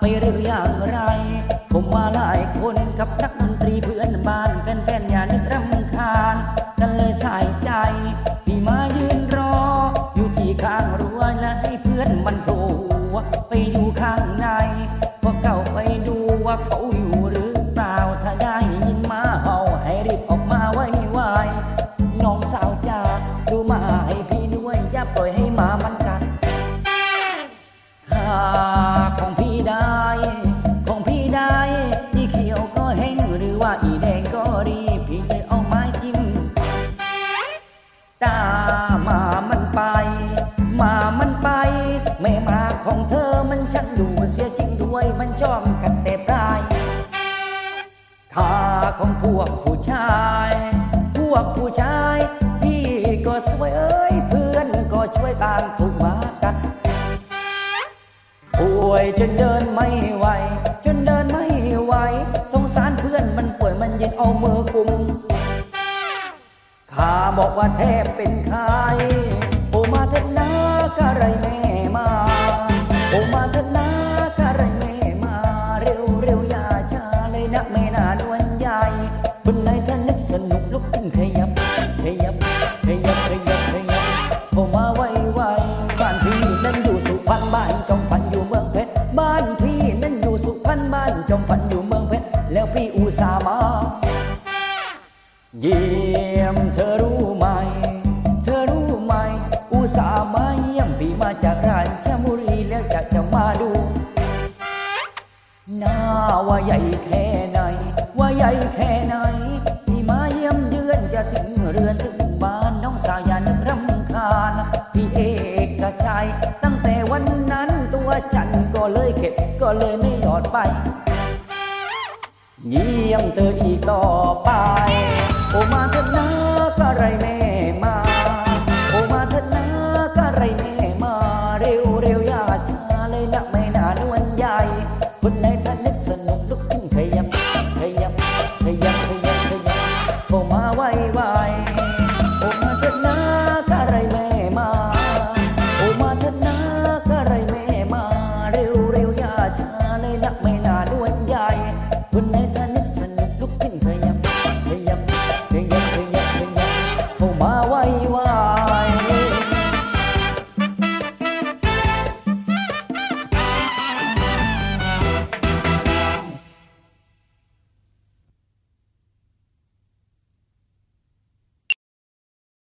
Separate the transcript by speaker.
Speaker 1: ไปหรืออย่างไร ผมมาหลายคนกับนักดนตรีเพื่อนบ้านแฟนๆอย่านึกรำคาญ กันเลยใส่ใจ พี่มายืนรอ อยู่ที่ข้างรั้วและให้เพื่อนมันโผล่ไปอยู่ข้างในพอเก่าไปดูว่าเขาอยู่หรือเปล่าถ้าได้ยินมาเห่าให้รีบออกมาไวๆน้องสาวจ๋าดูมาให้พี่ด้วยอย่าปล่อยให้ ช่างดูเสียจริงด้วยมันจอมกันแต่ปลายถ้าของพวกผู้ชาย พวกผู้ชาย พี่ก็สวยเอ้ยเพื่อนก็ช่วยตามถูกมากัดป่วยจนเดินไม่ไหว จนเดินไม่ไหว สงสารเพื่อนมันป่วยมันยินเอามือกุมขาบอกว่าแทบเป็นใครโอมาเถิดนะกะไรแม่ นะแม่นานวลใหญ่บนไหนท่านนึกสนุกลุกขึ้นขยับ ขยับ ขยับ ขยับ ขยับโอมาไวไวบ้านพี่นั้นอยู่สุพรรณบ้านจอมพันอยู่เมืองเพชร บ้านพี่นั้นอยู่สุพรรณบ้านจอมพันอยู่เมืองเพชร แล้วพี่อุตส่าห์มาเยี่ยมเธอรู้ไหม เธอรู้ไหม อุตส่าห์มา ว่าใหญ่แค่ไหน ว่าใหญ่แค่ไหนพี่มาเยี่ยมเยือนจะถึงเรือนถึงบ้านน้องสาวอย่านึกรำคาญพี่เอกชัยตั้งแต่วันนั้นตัวฉันก็เลยเข็ดก็เลยไม่หยอดไป เยี่ยมเธออีกต่อไป